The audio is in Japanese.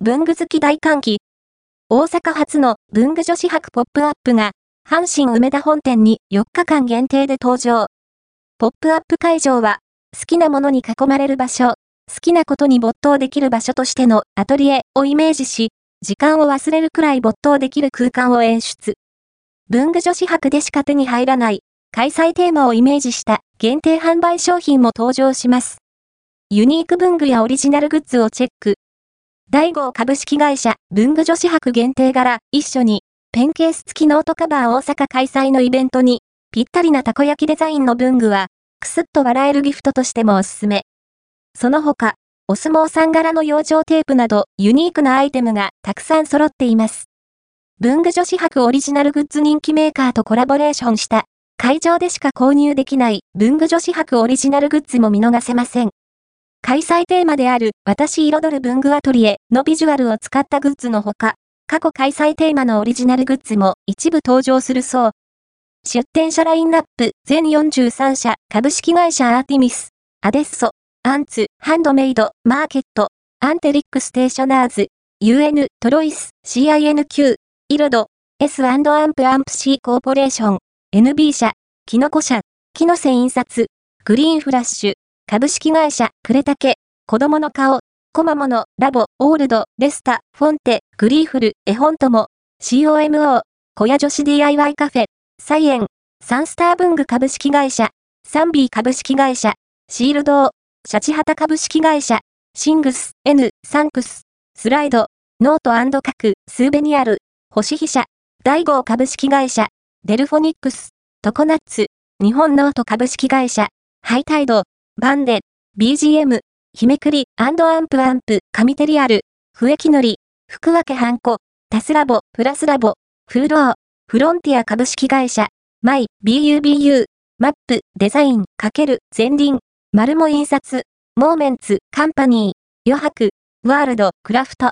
文具好き大歓喜。大阪発の文具女子博ポップアップが、阪神梅田本店に4日間限定で登場。ポップアップ会場は、好きなものに囲まれる場所、好きなことに没頭できる場所としてのアトリエをイメージし、時間を忘れるくらい没頭できる空間を演出。文具女子博でしか手に入らない開催テーマをイメージした限定販売商品も登場します。ユニーク文具やオリジナルグッズをチェック。ダイゴー株式会社文具女子博限定柄一緒にペンケース付きノートカバー大阪開催のイベントにぴったりなたこ焼きデザインの文具はくすっと笑えるギフトとしてもおすすめ。その他、お相撲さん柄の養生テープなどユニークなアイテムがたくさん揃っています。文具女子博オリジナルグッズ人気メーカーとコラボレーションした会場でしか購入できない文具女子博オリジナルグッズも見逃せません。開催テーマである私彩る文具アトリエのビジュアルを使ったグッズのほか、過去開催テーマのオリジナルグッズも一部登場するそう。出展者ラインナップ全43社株式会社アーティミス、アデッソ、アンツ、ハンドメイド、マーケット、アンテリックステーショナーズ、UN、トロイス、CINQ、イルド、S& アンプアンプ C コーポレーション、NB 社、キノコ社、キノセ印刷、グリーンフラッシュ、株式会社、クレタケ、子供の顔、コマモノ、ラボ、オールド、レスタ、フォンテ、グリーフル、絵本友、COMO、小屋女子 DIY カフェ、サイエン、サンスター文具株式会社、サンビー株式会社、シールドーシャチハタ株式会社、シングス、N、サンクス、スライド、ノート各、スーベニアル、星飛社、大号株式会社、デルフォニックス、トコナッツ、日本ノート株式会社、ハイタイド、バンデ、BGM、日めくり、アンドアンプアンプ、カミテリアル、笛木のり、福分けハンコ、タスラボ、プラスラボ、フーロー、フロンティア株式会社、マイ、BUBU、マップ、デザイン、かける、前輪、丸も印刷、モーメンツ、カンパニー、余白、ワールド、クラフト、